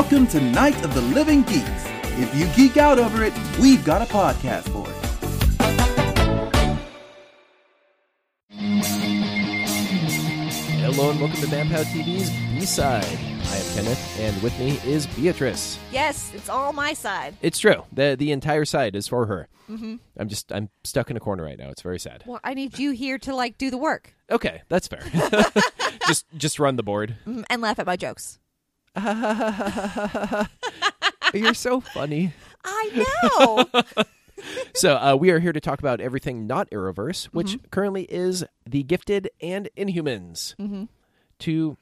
Welcome to Night of the Living Geeks. If you geek out over it, we've got a podcast for it. Hello and welcome to BamPow TV's B-Side. I am Kenneth, and with me is Beatrice. Yes, it's all my side. It's true. the The entire side is for her. Mm-hmm. I'm just I'm stuck in a corner right now. It's very sad. Well, I need you here to like do the work Okay, that's fair. just just run the board. mm, and laugh at my jokes. You're so funny. I know. So uh, we are here to talk about everything not Arrowverse, which currently is The Gifted and Inhumans. Mm-hmm. Two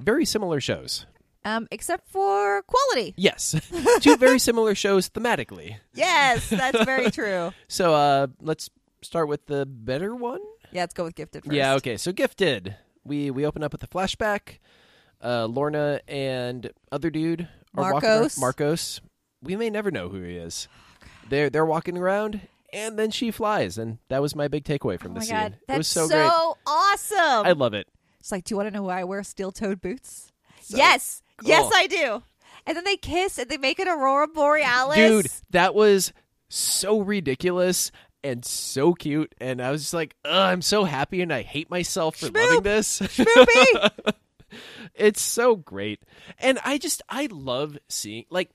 very similar shows. um, except for quality. Yes, two very similar shows thematically. Yes, that's very true. So uh, let's start with the better one. Yeah, let's go with gifted first. Yeah, okay. So Gifted. We we open up with a flashback. Uh, Lorna and other dude are walking around- Marcos. Marcos. We may never know who he is. They're they're walking around, and then she flies, and that was my big takeaway from Oh the my scene. god, it that's was so, great. awesome. I love it. it's like, do you want to know why I wear steel-toed boots? So yes, cool. yes, I do. And then they kiss and they make an aurora borealis. Dude, that was so ridiculous and so cute, and I was just like, I'm so happy, and I hate myself for loving this. it's so great. And i just i love seeing like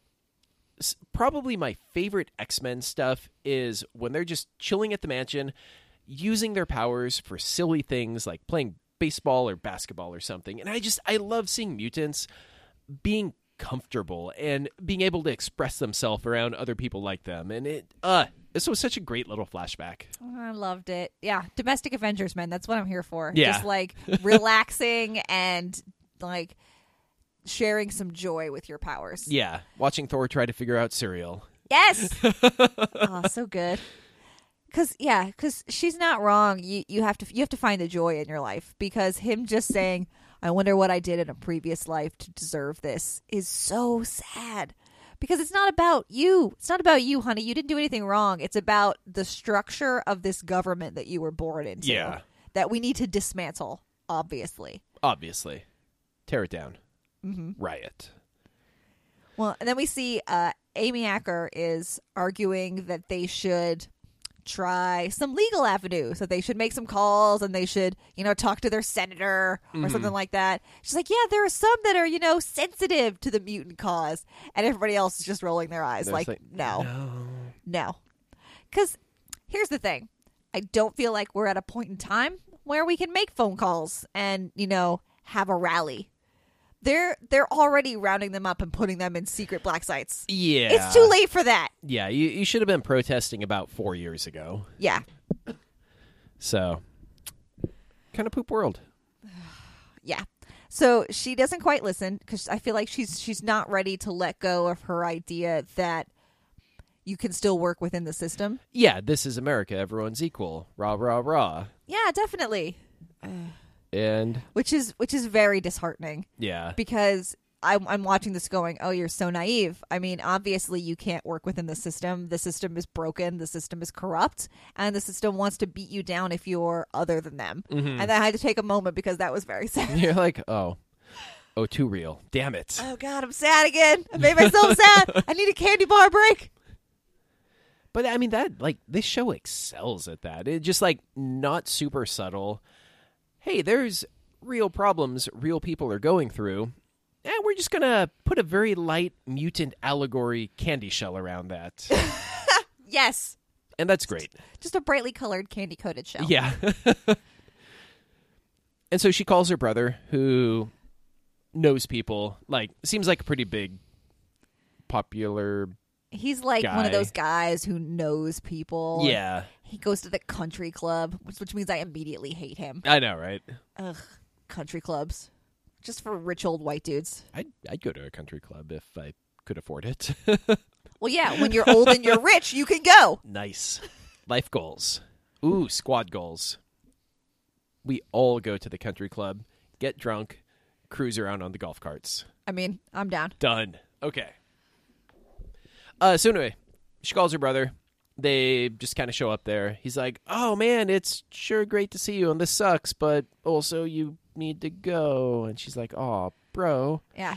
probably my favorite x-men stuff is when they're just chilling at the mansion using their powers for silly things like playing baseball or basketball or something. And i just i love seeing mutants being comfortable and being able to express themselves around other people like them and it uh this was such a great little flashback I loved it. Yeah, domestic Avengers, man. That's what I'm here for. Yeah. Just like relaxing and like sharing some joy with your powers. yeah watching thor try to figure out cereal Yes. oh, so good. Cause yeah, cause she's not wrong. You you have to you have to find the joy in your life because him just saying, "I wonder what I did in a previous life to deserve this," is so sad. Because it's not about you. It's not about you, honey. You didn't do anything wrong. It's about the structure of this government that you were born into. Yeah. That we need to dismantle. Obviously. obviously tear it down Mm-hmm. riot Well, and then we see uh, Amy Acker is arguing that they should try some legal avenues, that they should make some calls and they should, you know, talk to their senator or Mm-hmm. something like that. She's like, yeah, there are some that are, you know, sensitive to the mutant cause. And everybody else is just rolling their eyes They're like, just no, no no. Because here's the thing I don't feel like we're at a point in time where we can make phone calls and, you know, have a rally. They're they're already rounding them up and putting them in secret black sites. Yeah. It's too late for that. Yeah, you, you should have been protesting about four years ago. Yeah. So, kind of poop world. Yeah. So she doesn't quite listen because I feel like she's she's not ready to let go of her idea that you can still work within the system. Yeah, this is America. Everyone's equal. Rah, rah, rah. Yeah, definitely. Uh, And, Which is which is very disheartening. yeah. because I'm, I'm watching this going, oh, you're so naive. I mean, obviously, you can't work within the system. The system is broken. The system is corrupt. And the system wants to beat you down if you're other than them. Mm-hmm. And I had to take a moment because that was very sad. You're like, oh. Oh, too real. Damn it. Oh, God, I'm sad again. I made myself sad. I need a candy bar break. But I mean that like this show excels at that. It just like not super subtle. Hey, there's real problems real people are going through. And we're just gonna put a very light mutant allegory candy shell around that. Yes. and that's great. Just a brightly colored candy coated shell. Yeah. and so she calls her brother who knows people, like seems like a pretty big popular He's like one of those guys who knows people. Yeah. He goes to the country club, which, which means I immediately hate him. I know, right? Ugh, country clubs. Just for rich old white dudes. I'd I'd go to a country club if I could afford it. Well, yeah, when you're old and you're rich, you can go. Nice. Life goals. Ooh, squad goals. We all go to the country club, get drunk, cruise around on the golf carts. I mean, I'm down. Done. Okay. Uh, so anyway, she calls her brother. They just kind of show up there. He's like, "Oh man, it's sure great to see you, and this sucks, but also you need to go." And she's like, "Oh, bro." Yeah.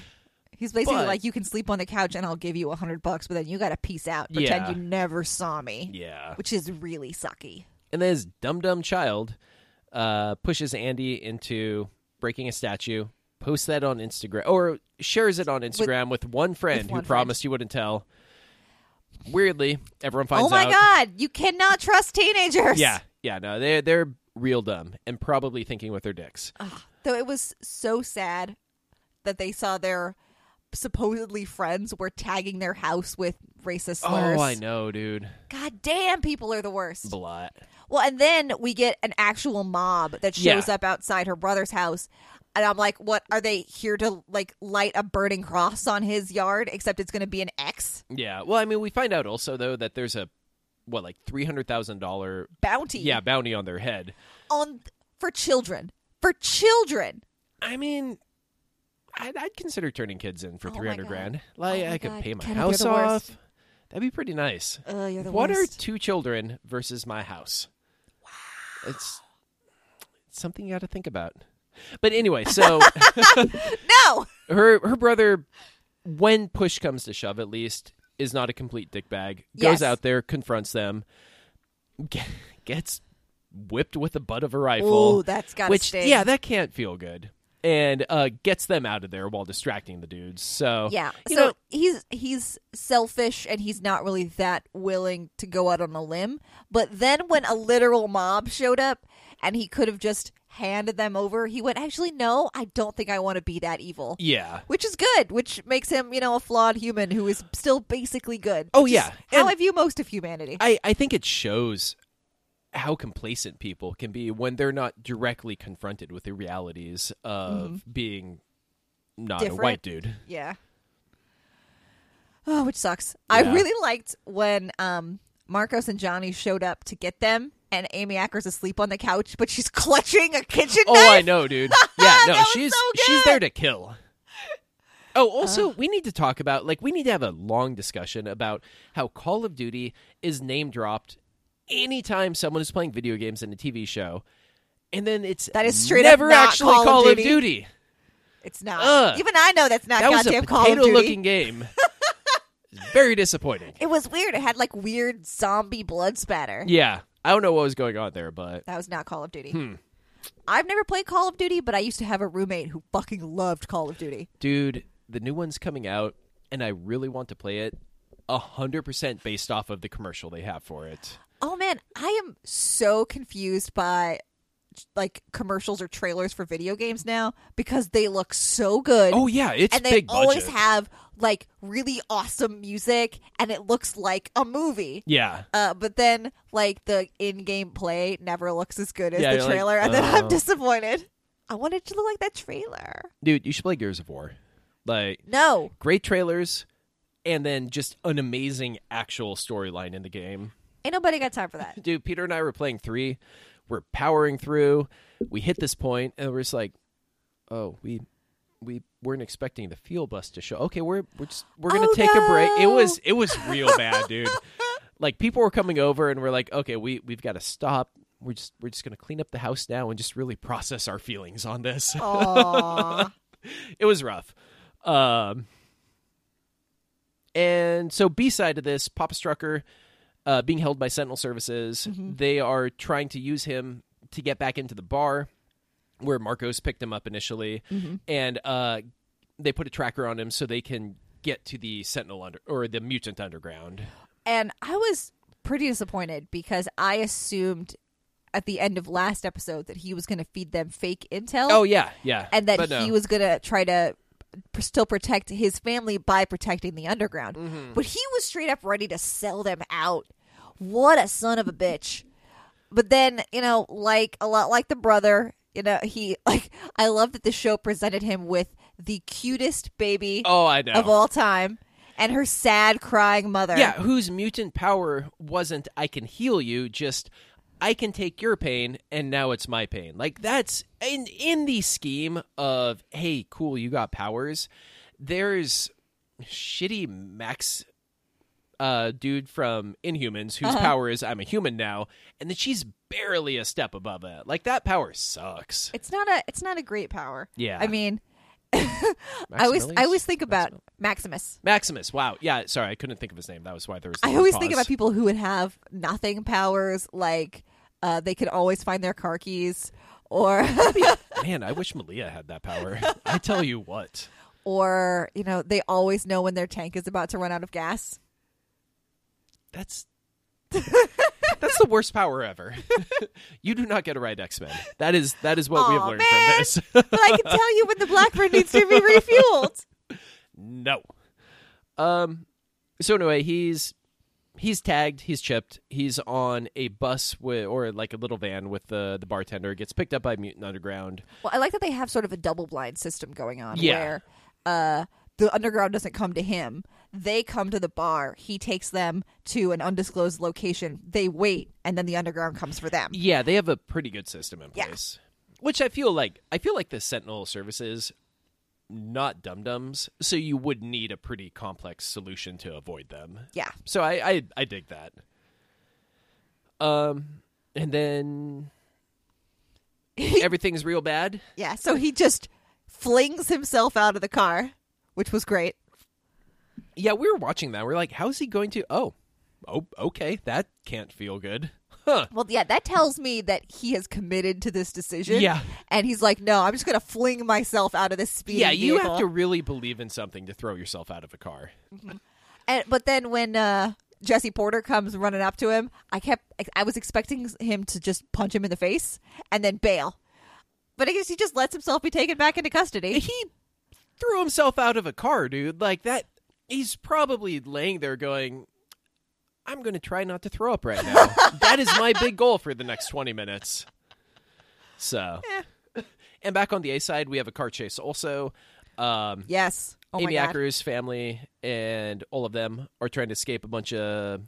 He's basically But- like, you can sleep on the couch and I'll give you a hundred bucks, but then you got to peace out, pretend Yeah. you never saw me, Yeah. which is really sucky. And then his dumb dumb child uh, pushes Andy into breaking a statue, posts that on Instagram, or shares it on Instagram with, one friend who one friend. promised he wouldn't tell. Weirdly, everyone finds oh my out. god, you cannot trust teenagers. Yeah, yeah, no, they're they're real dumb and probably thinking with their dicks. Though it was so sad that they saw their supposedly friends were tagging their house with racist oh, slurs. Oh, I know, dude. God damn, people are the worst. Blat. Well, and then we get an actual mob that shows Yeah. up outside her brother's house. And I'm like, what are they here to like light a burning cross on his yard? Except it's going to be an X Yeah. Well, I mean, we find out also though that there's a what like three hundred thousand dollar bounty. yeah bounty on their head. on for children. For children. I mean, I'd, I'd consider turning kids in for Oh three hundred grand. Like Oh I could God. pay my Kenneth, house worst. off. That'd be pretty nice. Uh, you're the what worst. are two children versus my house? Wow. It's, it's something you got to think about. But anyway, so no. her her brother, when push comes to shove, at least is not a complete dickbag. Yes. Goes out there, confronts them, ge- gets whipped with the butt of a rifle. Ooh, that's gotta which sting. yeah, that can't feel good. And uh, gets them out of there while distracting the dudes. So Yeah. you so know, he's he's selfish and he's not really that willing to go out on a limb. But then when a literal mob showed up and he could have just handed them over, he went, "Actually, no, I don't think I want to be that evil." yeah, Which is good, which makes him, you know, a flawed human who is still basically good. Oh, yeah. how And- I view most of humanity. I, I think it shows how complacent people can be when they're not directly confronted with the realities of being not a white dude. Yeah. Oh, which sucks. I really liked when um Marcos and Johnny showed up to get them and Amy Acker's asleep on the couch, but she's clutching a kitchen Oh, knife. Oh, I know, dude. Yeah, no, she's so she's there to kill. Oh, also, we need to talk about like we need to have a long discussion about how Call of Duty is name dropped anytime someone is playing video games in a TV show, and then it's That is straight up never not actually Call of Call of Duty. Duty. It's not. Ugh. Even I know that's not That was a goddamn Call of Duty. potato-looking game. Very disappointing. It was weird. It had like weird zombie blood spatter. Yeah, I don't know what was going on there, but That was not Call of Duty. Hmm. I've never played Call of Duty, but I used to have a roommate who fucking loved Call of Duty. dude, the new one's coming out, and I really want to play it. A hundred percent based off of the commercial they have for it. Oh man, I am so confused by like commercials or trailers for video games now because they look so good. Oh yeah, it's and they big budget. always have like really awesome music and it looks like a movie. yeah, Uh, but then like the in-game play never looks as good as Yeah, the you're like, trailer and then I'm oh. disappointed. I wanted to look like that trailer. dude, you should play Gears of War. Like No. great trailers, and then just an amazing actual storyline in the game. Ain't nobody got time for that. Dude, Peter and I were playing three. We're powering through. We hit this point, and we're just like, "Oh, we we weren't expecting the fuel bus to show." Okay, we're we're just we're gonna Oh, take a break. It was it was real bad, dude. Like people were coming over, and we're like, "Okay, we we've got to stop. We're just we're just gonna clean up the house now and just really process our feelings on this." It was rough. Um, and so B side of this, Papa Strucker, uh, being held by Sentinel Services, they are trying to use him to get back into the bar where Marcos picked him up initially, and uh, they put a tracker on him so they can get to the Sentinel under or the Mutant Underground. and I was pretty disappointed because I assumed at the end of last episode that he was going to feed them fake intel. Oh yeah, yeah, and that no. he was going to try to still protect his family by protecting the underground. Mm-hmm. But he was straight up ready to sell them out. What a son of a bitch. But then, you know, like a lot like the brother, you know, he like I love that the show presented him with the cutest baby Oh, I know. of all time and her sad crying mother. Yeah, whose mutant power wasn't I can heal you, just I can take your pain and now it's my pain. Like that's in in the scheme of hey, cool, you got powers. There's shitty Max uh dude from Inhumans whose power is I'm a human now, and then she's barely a step above it. Like that power sucks. It's not a it's not a great power. Yeah. I mean, I always I always think about Maximus. Maximus. Wow. Yeah. Sorry, I couldn't think of his name. That was why there was. I always think about people who would have nothing powers, like uh, they could always find their car keys, or Man, I wish Malia had that power. I tell you what. or you know they always know when their tank is about to run out of gas. That's that's the worst power ever. you do not get a right X Men. That is that is what we have learned man. from this. But I can tell you when the Blackbird needs to be refueled. no. Um. So anyway, he's he's tagged. He's chipped. He's on a bus with or like a little van with the the bartender. Gets picked up by Mutant Underground. Well, I like that they have sort of a double blind system going on Yeah. where uh, the underground doesn't come to him. They come to the bar. He takes them to an undisclosed location. They wait, and then the underground comes for them. Yeah, they have a pretty good system in Yeah. place. Which I feel like I feel like the Sentinel services not dum dums, so you would need a pretty complex solution to avoid them. Yeah. So I I, I dig that. Um, and then everything's real bad. Yeah. So he just flings himself out of the car, which was great. Yeah, we were watching that. We're like, how's he going to? Oh, oh, okay, that can't feel good. Huh? Well, yeah, that tells me that he has committed to this decision. Yeah. And he's like, no, I'm just going to fling myself out of this speed. Yeah, you vehicle." have to really believe in something to throw yourself out of a car. And but then when uh, Jesse Porter comes running up to him, I kept I was expecting him to just punch him in the face and then bail. But I guess he just lets himself be taken back into custody. He threw himself out of a car, dude. Like that. He's probably laying there going, I'm going to try not to throw up right now. that is my big goal for the next 20 minutes. So. And back on the A side, we have a car chase also. Um, Yes. Oh Amy. Acker's family and all of them are trying to escape a bunch of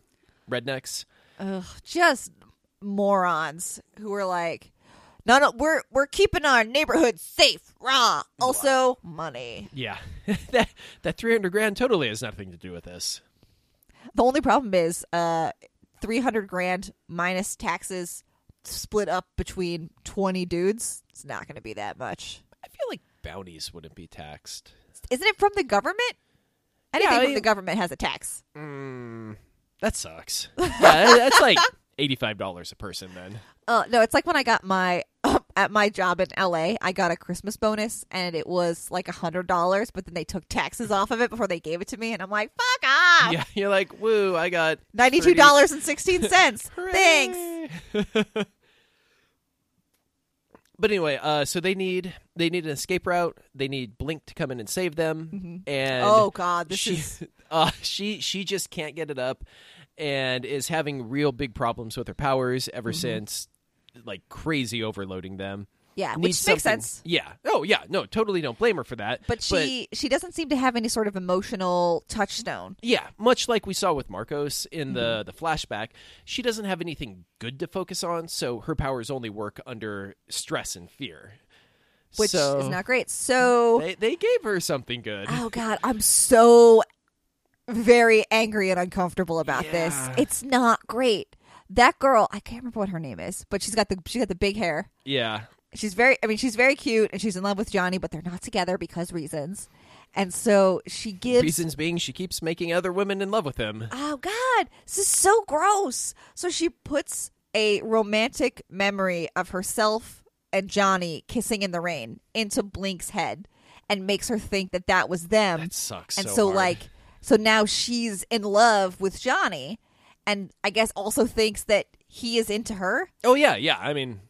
rednecks. Ugh, just morons who are like, no, no, we're we're keeping our neighborhood safe. Rah. Also, money. Yeah. that that 300 grand totally has nothing to do with this. The only problem is, uh, three hundred grand minus taxes split up between twenty dudes. It's not going to be that much. I feel like bounties wouldn't be taxed. Isn't it from the government? Anything Yeah, from the government has a tax. Mm, that sucks. yeah, that's like $85 a person then. Uh, no, it's like when I got my at my job in LA, I got a Christmas bonus and it was like a hundred dollars, but then they took taxes off of it before they gave it to me, and I'm like, fuck off, Yeah, you're like, woo, I got ninety two dollars and sixteen cents. 30 Thanks. But anyway, uh, so they need they need an escape route. They need Blink to come in and save them. And Oh God, this she, is uh, she she just can't get it up, and is having real big problems with her powers ever Mm-hmm. since, like crazy overloading them. Yeah, which makes sense. Yeah. Oh yeah. No, totally don't blame her for that. But she she doesn't seem to have any sort of emotional touchstone. Yeah, much like we saw with Marcos in the Mm-hmm. the flashback, she doesn't have anything good to focus on, so her powers only work under stress and fear. Which So, is not great. So They they gave her something good. Oh God, I'm so very angry and uncomfortable about this. Yeah. It's not great. That girl, I can't remember what her name is, but she's got the she got the big hair. Yeah. She's very I mean, she's very cute and she's in love with Johnny, but they're not together because reasons. And so she gives Reasons being she keeps making other women in love with him. Oh God, this is so gross. So she puts a romantic memory of herself and Johnny kissing in the rain into Blink's head and makes her think that that was them. That sucks and so so like so now she's in love with Johnny and I guess also thinks that he is into her. Oh yeah, yeah. I mean,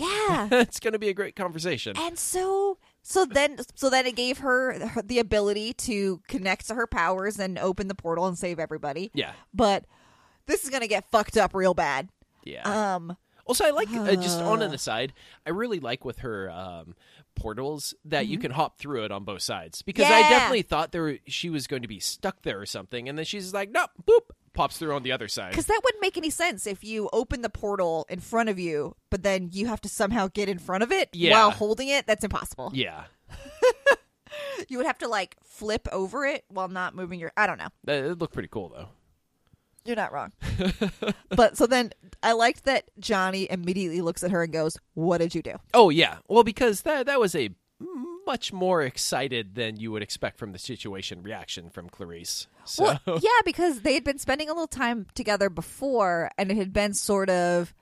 Yeah. it's going to be a great conversation. and so so then so then it gave her, her the ability to connect to her powers and open the portal and save everybody. Yeah. But this is going to get fucked up real bad. Yeah. Um Also, I like uh, just on an aside. I really like with her um, portals that you can hop through it on both sides because I Mm-hmm. Definitely thought there she was going to be stuck there or something, and then she's like, "Nope, boop," pops through on the other side. Because that wouldn't make any sense if you open the portal in front of you, but then you have to somehow get in front of it Yeah. while holding it. That's impossible. Yeah, You would have to like flip over it while not moving your. I don't know. it looked pretty cool though. You're not wrong. but so then I liked that Johnny immediately looks at her and goes, "What did you do?" Oh yeah, well because that that was a much more excited than you would expect from the situation reaction from Clarice. So Well, yeah, because they had been spending a little time together before, and it had been sort of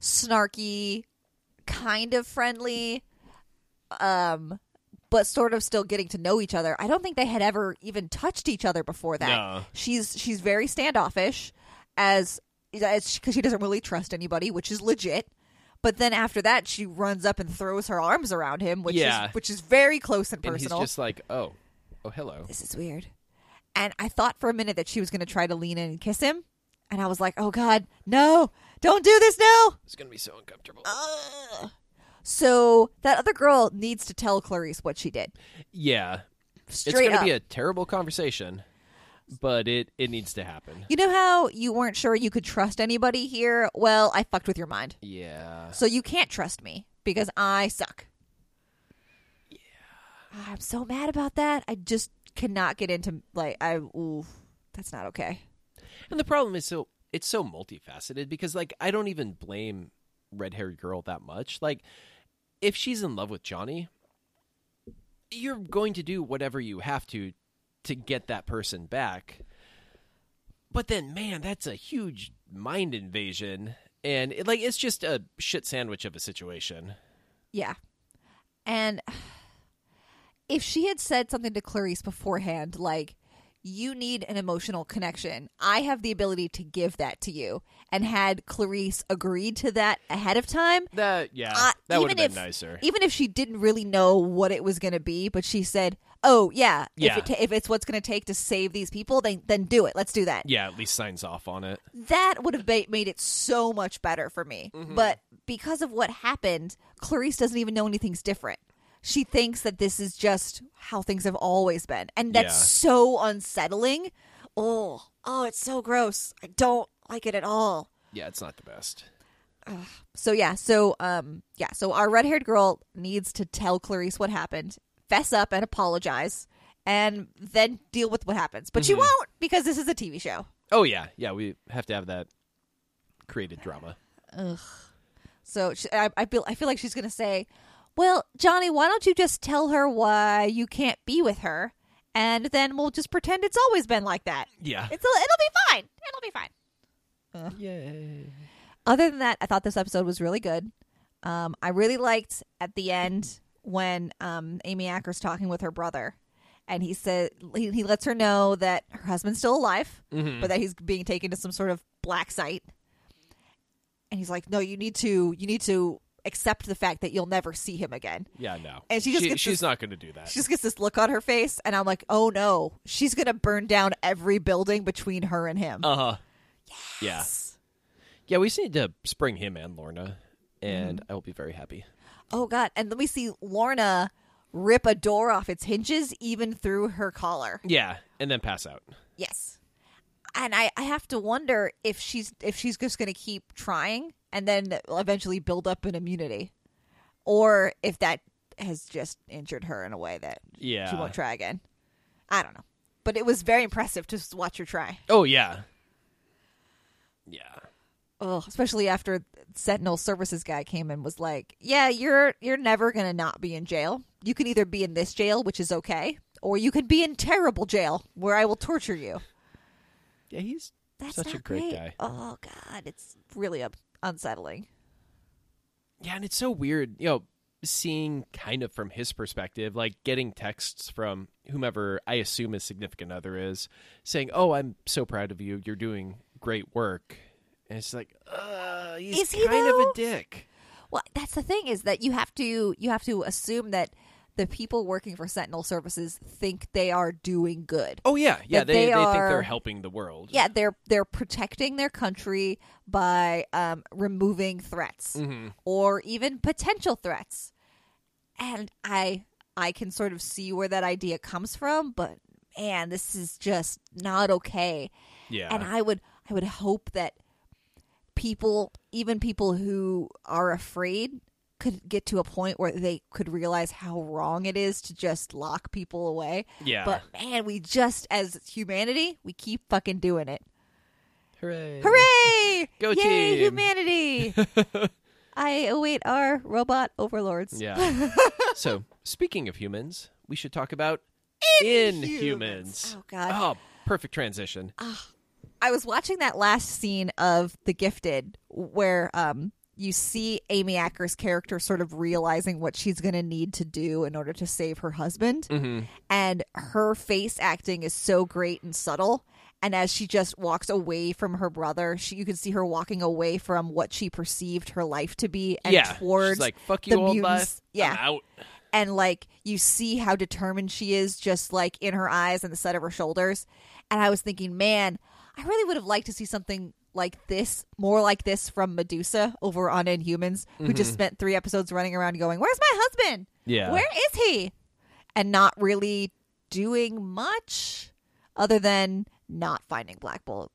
snarky, kind of friendly, um, but sort of still getting to know each other. I don't think they had ever even touched each other before that. No. She's she's very standoffish, as because she doesn't really trust anybody, which is legit. But then after that, she runs up and throws her arms around him, which Yeah. is which is very close and and personal he's just like, "Oh, oh, hello." this is weird. And I thought for a minute that she was going to try to lean in and kiss him. And I was like, oh God, no, don't do this now. It's gonna be so uncomfortable. Ugh. So that other girl needs to tell Clarice what she did. yeah, Straight it's gonna up. be a terrible conversation, but it it needs to happen. you know how you weren't sure you could trust anybody here? Well, I fucked with your mind. Yeah. So you can't trust me because I suck. Yeah. Ah, I'm so mad about that. I just cannot get into, like, I, ooh, that's not okay. And the problem is so it's so multifaceted because like I don't even blame red haired girl that much. Like if she's in love with Johnny, you're going to do whatever you have to to get that person back. But then man, that's a huge mind invasion and it, like it's just a shit sandwich of a situation. Yeah. And if she had said something to Clarice beforehand, like, you need an emotional connection, I have the ability to give that to you, and had Clarice agreed to that ahead of time, That yeah, uh, that would have been if- nicer. Even if she didn't really know what it was going to be, but she said, "Oh yeah, Yeah. if, it ta- if it's what's going to take to save these people, then then do it. Let's do that." yeah, at least signs off on it. that would have ba- made it so much better for me. Mm-hmm. But because of what happened, Clarice doesn't even know anything's different. She thinks that this is just how things have always been. And that's Yeah. so unsettling. Oh, oh, it's so gross. I don't like it at all. Yeah, it's not the best. So yeah, so um yeah, so our red-haired girl needs to tell Clarice what happened, fess up and apologize, and then deal with what happens. But she Mm-hmm. won't because this is a TV show. Oh yeah, yeah, we have to have that created drama. Ugh. So she, I, I feel I feel like she's gonna say, "Well, Johnny, why don't you just tell her why you can't be with her, and then we'll just pretend it's always been like that. Yeah. It's it'll be fine. It'll be fine." Yay. Other than that, I thought this episode was really good. Um, I really liked at the end when um, Amy Acker's talking with her brother, and he said he, he lets her know that her husband's still alive, but that he's being taken to some sort of black site. And he's like, "No, you need to you need to accept the fact that you'll never see him again." Yeah, no. And she just gets she's this- not going to do that. She just gets this look on her face, and I'm like, "Oh no, she's gonna burn down every building between her and him." Uh huh. Yeah. Yeah, we just need to spring him and Lorna, and Mm-hmm. I will be very happy. Oh god! And then we see Lorna rip a door off its hinges, even through her collar. Yeah, and then pass out. Yes, and I, I have to wonder if she's if she's just going to keep trying and then eventually build up an immunity, or if that has just injured her in a way that yeah. she won't try again. I don't know, but it was very impressive to watch her try. Oh yeah. Yeah. Ugh, especially after Sentinel Services guy came and was like, "Yeah, you're you're never gonna not be in jail. You can either be in this jail, which is okay, or you could be in terrible jail where I will torture you." Yeah, he's That's such a great, great. guy. Oh God, it's really unsettling. Yeah, and it's so weird, you know, seeing kind of from his perspective, like getting texts from whomever I assume his significant other is saying, "Oh, I'm so proud of you. You're doing great work." And it's like, uh, he's Is he, kind of a dick. Well, that's the thing is that you have to you have to assume that the people working for Sentinel Services think they are doing good. Oh yeah, yeah. They they they, think are- they're helping the world. Yeah, they're they're protecting their country by um, removing threats Mm-hmm. or even potential threats, and I I can sort of see where that idea comes from, but man, this is just not okay. yeah. And I would I would hope that people, even people who are afraid, could get to a point where they could realize how wrong it is to just lock people away. Yeah. But man, we just as humanity, we keep fucking doing it. Hooray! Hooray! Go Yay, team. humanity! I await our robot overlords. Yeah. so, speaking of humans, we should talk about Inhumans. Oh, God. Oh, perfect transition. Ah, I was watching that last scene of The Gifted where um you see Amy Acker's character sort of realizing what she's going to need to do in order to save her husband. hmm And her face acting is so great and subtle. And as she just walks away from her brother, she, you can see her walking away from what she perceived her life to be and yeah. towards She's like, fuck you, the old mutants. Yeah. I'm out. and like you see how determined she is just like in her eyes and the set of her shoulders and i was thinking man i really would have liked to see something like this more like this from medusa over on inhumans who just mm-hmm. spent three episodes running around going where's my husband Yeah. where is he and not really doing much other than not finding black bolt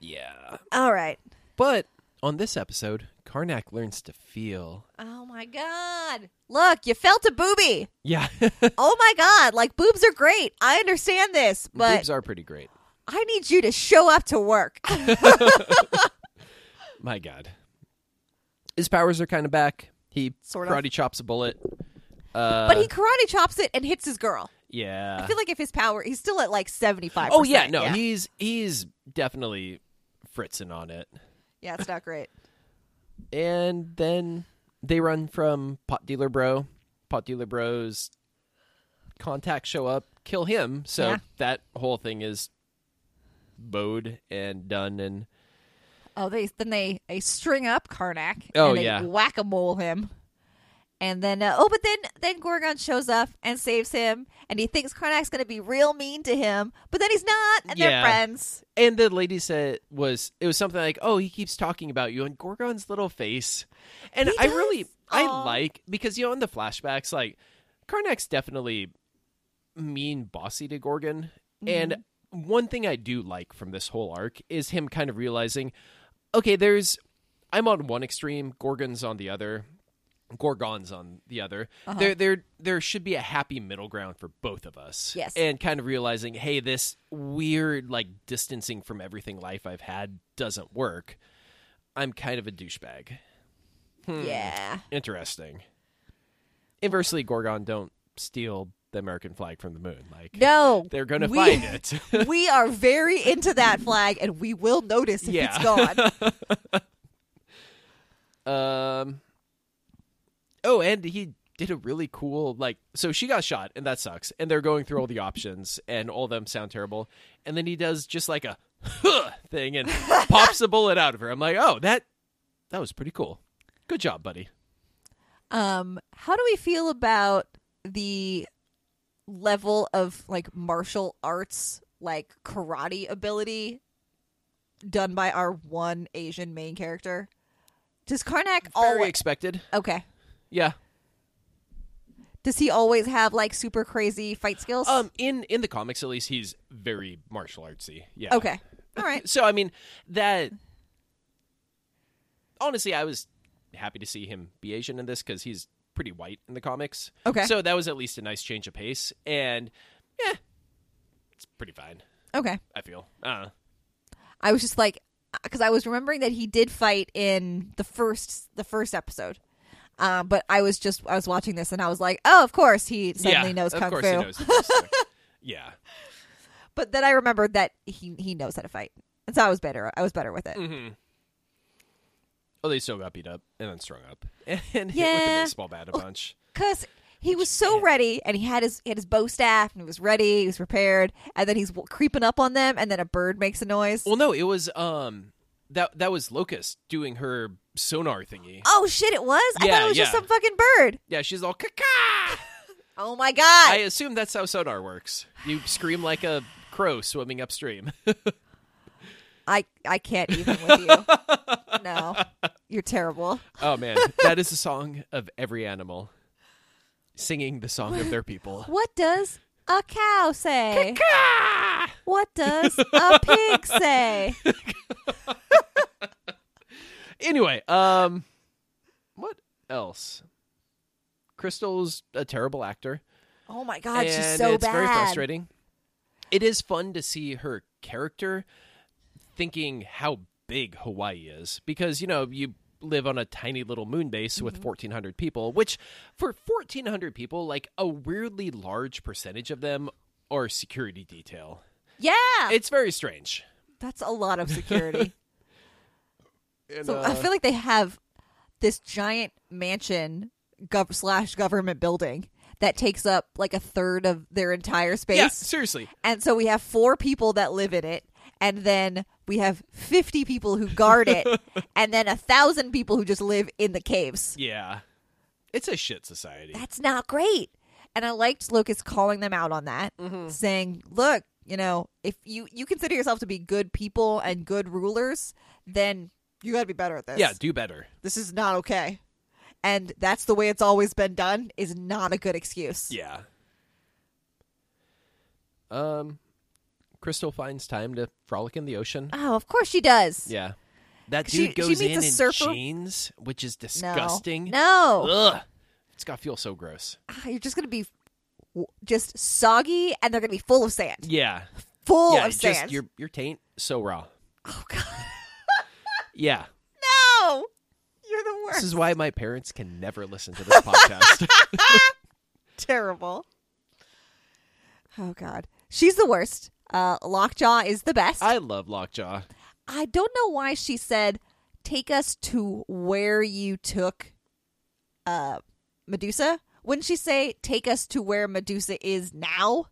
Yeah. all right But on this episode, Karnak learns to feel. oh my god look you felt a booby Yeah. oh my god like boobs are great i understand this but Boobs are pretty great. I need you to show up to work. My God. His powers are kind of back. He Sort of. karate chops a bullet. Uh, but he karate chops it and hits his girl. yeah. I feel like if his power, he's still at like 75%. oh yeah, no, he's he's definitely fritzing on it. yeah, it's not great. And then they run from pot dealer bro. Pot dealer bro's contacts show up, kill him. So Yeah. that whole thing is bowed and done. And Oh, they then they they string up Karnak. Oh, and they yeah. whack a mole him. And then uh, oh, but then then Gorgon shows up and saves him, and he thinks Karnak's going to be real mean to him, but then he's not, and Yeah. they're friends. and the lady said was it was something like, "Oh, he keeps talking about you," and Gorgon's little face, and I really I like because you know in the flashbacks, like Karnak's definitely mean, bossy to Gorgon, and one thing I do like from this whole arc is him kind of realizing, okay, there's I'm on one extreme, Gorgon's on the other. Gorgon's on the other. Uh-huh. There, there, there should be a happy middle ground for both of us. Yes. and kind of realizing, hey, this weird like distancing from everything life I've had doesn't work. I'm kind of a douchebag. Hmm. Yeah. Interesting. Inversely, Gorgon don't steal the American flag from the moon. Like No, they're gonna find it. we are very into that flag, and we will notice if Yeah. it's gone. Um. Oh, and he did a really cool like. So she got shot, and that sucks. And they're going through all the options, and all of them sound terrible. And then he does just like a huh thing and pops a bullet out of her. I'm like, oh, that that was pretty cool. Good job, buddy. Um, how do we feel about the level of like martial arts, like karate ability done by our one Asian main character? Does Karnak Very always expected. okay? Yeah. Does he always have like super crazy fight skills? Um. In in the comics, at least, he's very martial artsy. Yeah. okay, all right. So I mean that. Honestly, I was happy to see him be Asian in this because he's pretty white in the comics. Okay. So that was at least a nice change of pace, and yeah, it's pretty fine. Okay. I feel. Uh, I was just like, because I was remembering that he did fight in the first the first episode. Um, but I was just I was watching this and I was like, oh, of course he suddenly yeah, knows of kung course fu. he knows. yeah. But then I remembered that he he knows how to fight, and so I was better. I was better with it. hmm Oh, they still got beat up and then strung up and hit with Yeah. a baseball bat a bunch. Cause he was so ready, and he had his he had his bow staff, and he was ready, he was prepared, and then he's w- creeping up on them, and then a bird makes a noise. Well, no, it was um that that was Locust doing her sonar thingy. Oh shit! It was. I Yeah, thought it was just yeah. some fucking bird. Yeah, she's all caca. Oh my god! I assume that's how sonar works. You scream like a crow swimming upstream. I I can't even with you. no, you're terrible. oh man, that is the song of every animal singing the song of their people. What does a cow say? What does a pig say? Anyway, um what else? Crystal's a terrible actor. Oh my god, she's so it's bad. very frustrating. It is fun to see her character thinking how big Hawaii is because you know you live on a tiny little moon base Mm-hmm. with 1400 people which for 1400 people like a weirdly large percentage of them are security detail Yeah, it's very strange that's a lot of security. And, so uh, I feel like they have this giant mansion gov- slash government building that takes up like a third of their entire space. yeah seriously And so we have four people that live in it, and then we have 50 people who guard it, and then a thousand people who just live in the caves. yeah it's a shit society That's not great. And I liked Lucas calling them out on that, saying, look, you know, if you, you consider yourself to be good people and good rulers, then you got to be better at this. yeah do better This is not okay. And that's the way it's always been done is not a good excuse. yeah um crystal finds time to frolic in the ocean Oh, of course she does. yeah that dude she goes meets in a in surfer- jeans which is disgusting No. Ugh. It's got to feel so gross. Ah, You're just going to be w- just soggy and they're going to be full of sand. Yeah. Full yeah, of just sand. your your taint so raw. Oh, God. Yeah. No. You're the worst. This is why my parents can never listen to this podcast. terrible. Oh, God. She's the worst. Uh, Lockjaw is the best. I love Lockjaw. I don't know why she said, take us to where you took uh, Medusa. Wouldn't she say, take us to where Medusa is now?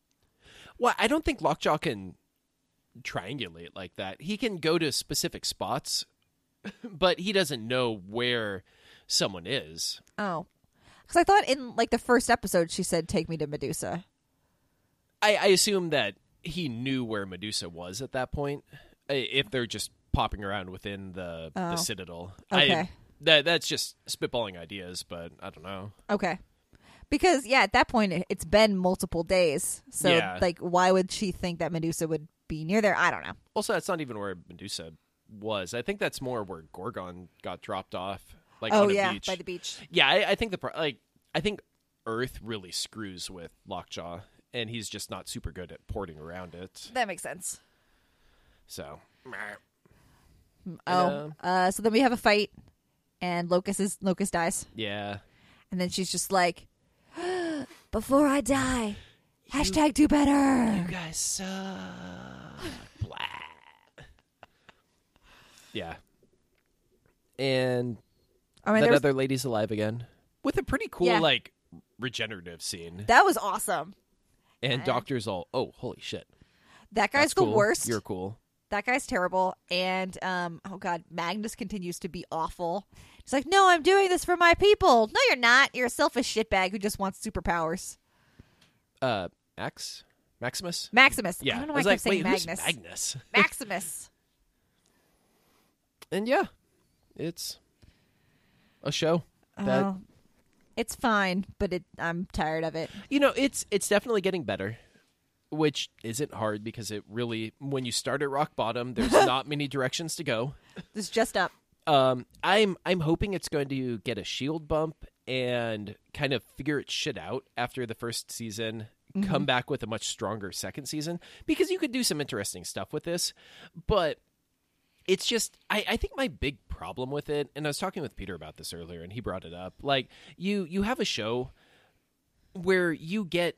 Well, I don't think Lockjaw can triangulate like that. He can go to specific spots, but he doesn't know where someone is. Oh. Because I thought in like the first episode she said, take me to Medusa. I, I assume that he knew where Medusa was at that point. If they're just popping around within the Oh. the citadel, Okay. I, that that's just spitballing ideas, but I don't know. Okay. Because yeah, at that point it- it's been multiple days. So Yeah. like why would she think that Medusa would be near there? I don't know. Also, that's not even where Medusa was. I think that's more where Gorgon got dropped off, like oh yeah, beach. by the beach. yeah, I, I think the like I think Earth really screws with Lockjaw, and he's just not super good at porting around it. That makes sense. So, Oh. Uh so then we have a fight and Locust is Locust dies. yeah, And then she's just like Before I die, hashtag do better. you guys suck. Blah. Yeah, and I mean that there's other lady's alive again with a pretty cool Yeah. like regenerative scene. that was awesome. And doctors all, oh, holy shit. That guy's That's the cool. worst. You're cool. that guy's terrible and um oh god magnus continues to be awful he's like no i'm doing this for my people no you're not you're a selfish shitbag who just wants superpowers Uh, Max? Maximus? maximus Yeah. i don't know why i was kept like, saying wait, who's magnus Magnus? maximus And yeah, it's a show. That oh, it's fine but it i'm tired of it you know, it's it's definitely getting better, which isn't hard because it really when you start at rock bottom, there's not many directions to go. this is just up Um, I'm I'm hoping it's going to get a shield bump and kind of figure its shit out after the first season. Come back with a much stronger second season because you could do some interesting stuff with this, but it's just I, I think my big problem with it, and I was talking with Peter about this earlier, and he brought it up. Like you you have a show where you get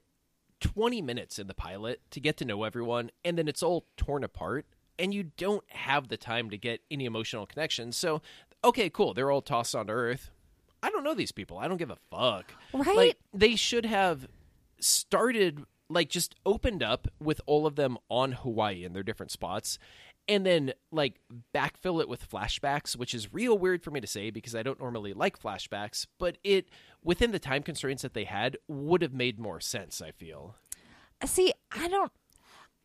20 minutes in the pilot to get to know everyone and then it's all torn apart and you don't have the time to get any emotional connection so okay cool they're all tossed onto earth i don't know these people i don't give a fuck Right? like they should have started like just opened up with all of them on hawaii in their different spots and then like backfill it with flashbacks which is real weird for me to say because i don't normally like flashbacks but it within the time constraints that they had would have made more sense i feel uh, see i don't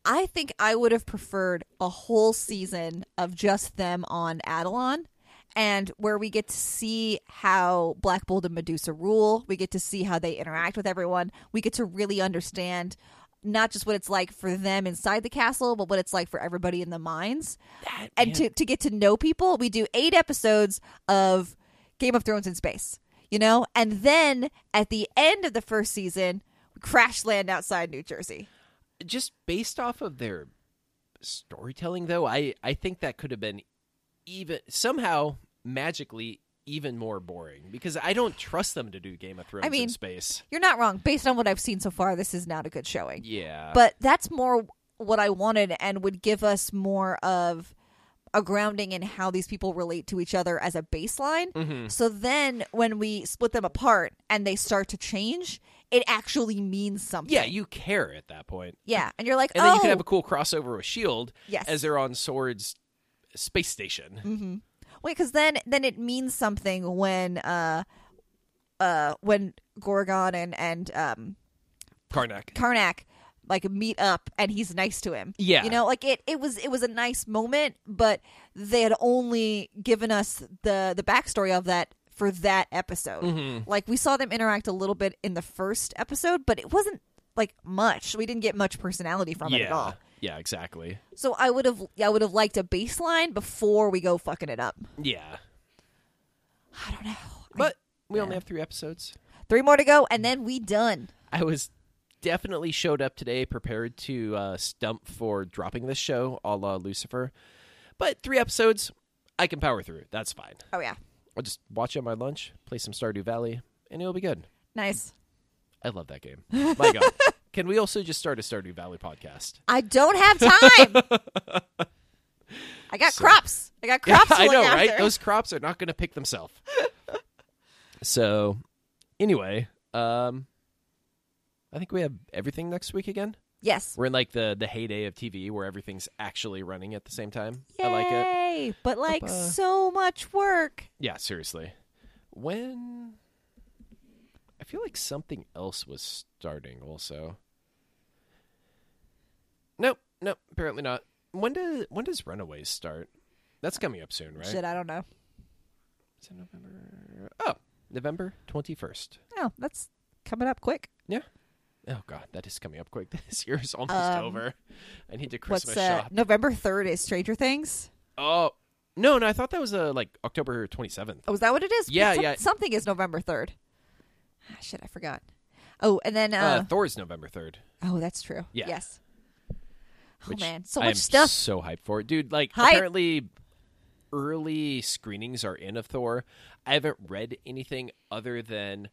i think i would have preferred a whole season of just them on Attilan and where we get to see how Black Bolt and Medusa rule. We get to see how they interact with everyone. We get to really understand not just what it's like for them inside the castle, but what it's like for everybody in the mines. That- and to, to get to know people, we do eight episodes of Game of Thrones in space, you know? And then at the end of the first season, we crash land outside New Jersey. just based off of their storytelling though i i think that could have been even somehow magically even more boring because I don't trust them to do Game of Thrones I mean- in space. You're not wrong. Based on what I've seen so far, this is not a good showing. Yeah, But that's more what I wanted and would give us more of a grounding in how these people relate to each other as a baseline. Mm-hmm. So then when we split them apart and they start to change, it actually means something. yeah, you care at that point. Yeah, and you're like, And oh, then you can have a cool crossover with Shield Yes. as they're on Sword's space station. Mm-hmm. Wait, because then then it means something when uh uh when Gorgon and and um Karnak. Karnak like meet up and he's nice to him. Yeah. You know, like it it was it was a nice moment, but they had only given us the the backstory of that for that episode. Mm-hmm. Like we saw them interact a little bit in the first episode, but it wasn't like much. We didn't get much personality from it at all. Yeah, exactly. So I would have I would have liked a baseline before we go fucking it up. Yeah. I don't know. But we yeah. only have three episodes. Three more to go and then we done. I was definitely showed up today prepared to uh, stump for dropping this show a la Lucifer. But three episodes, I can power through. That's fine. Oh yeah. I'll just watch it on my lunch, play some Stardew Valley, and it'll be good. Nice. I love that game. My God. Can we also just start a Stardew Valley podcast? I don't have time. I got crops. I got crops. I know, look right? Those crops are not going to pick themselves. so, anyway, um, I think we have everything next week again. Yes. We're in like the the heyday of TV where everything's actually running at the same time. I like it. But like uh, so much work. Yeah, seriously. When feel like something else was starting also. Nope, nope, apparently not. When does when does Runaways start? That's coming up soon, right? Shit, I don't know. Is it November? Oh, November twenty first. Oh, that's coming up quick. Yeah. Oh god, that is coming up quick. This year is almost Um, over. I need to What's Christmas uh, shop. November third is Stranger Things. Oh no, no, I thought that was uh, like October twenty seventh. Oh, is that what it is? Yeah, Some- yeah. Something is November third. Ah, shit, I forgot. Oh, and then Uh, uh, Thor's November third. oh, that's true. Yeah. Yes. Oh which man, so I much am stuff. So hyped for it, dude. Like Hype. apparently, early screenings are in of Thor. I haven't read anything other than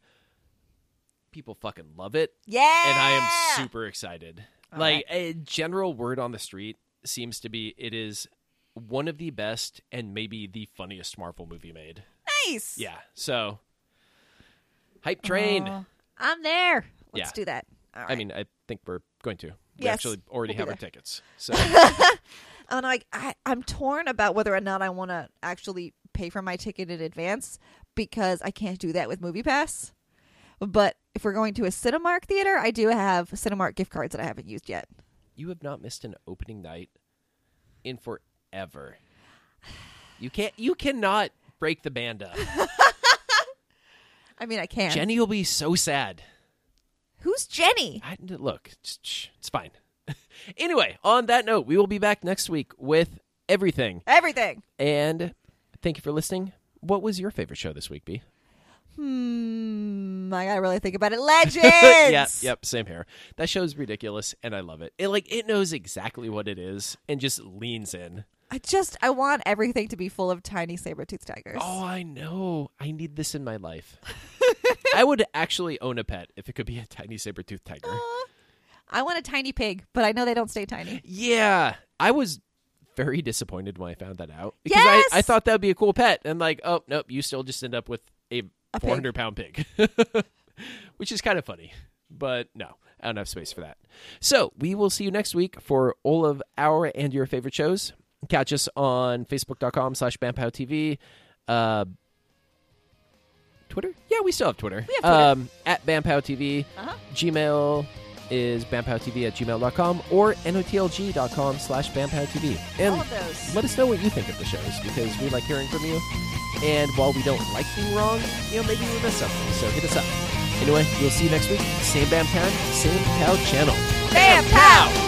people fucking love it, Yeah. and I am super excited. All like a general word on the street seems to be it is one of the best and maybe the funniest Marvel movie made. nice. Yeah, so hype train. Aw, I'm there. Let's Yeah. do that. All right. I mean, I think we're going to. We Yes, actually already we'll be have our tickets. So and I, I I'm torn about whether or not I want to actually pay for my ticket in advance because I can't do that with Movie Pass. But if we're going to a Cinemark theater, I do have Cinemark gift cards that I haven't used yet. you have not missed an opening night in forever. You can't. You cannot break the band up. I mean, I can. Jenny will be so sad. Who's Jenny? I, look, it's fine. anyway, on that note, we will be back next week with everything. Everything. And thank you for listening. What was your favorite show this week, B? Hmm. I gotta really think about it. Legends. yep, yep, same here. That show's ridiculous, and I love it. It like it knows exactly what it is and just leans in. I just I want everything to be full of tiny saber tooth tigers. Oh, I know. I need this in my life. I would actually own a pet if it could be a tiny saber toothed tiger. I want a tiny pig, but I know they don't stay tiny. Yeah. I was very disappointed when I found that out. Because Yes! I, I thought that would be a cool pet. And like, oh, nope, you still just end up with a, A 400 pound pig. Which is kind of funny. But no, I don't have space for that. So we will see you next week for all of our and your favorite shows. Catch us on facebook.com slash BamPowTV. Uh, Twitter? Yeah, we still have Twitter. We have Twitter. Um, at BamPowTV. Uh-huh. Gmail is bampowtv at gmail.com or notlg.com slash bampowtv. And All of those. let us know what you think of the shows because we like hearing from you. And while we don't like being wrong, you know, maybe we missed something. So hit us up. Anyway, we'll see you next week. Same BAM time, same POW channel. Bam pow.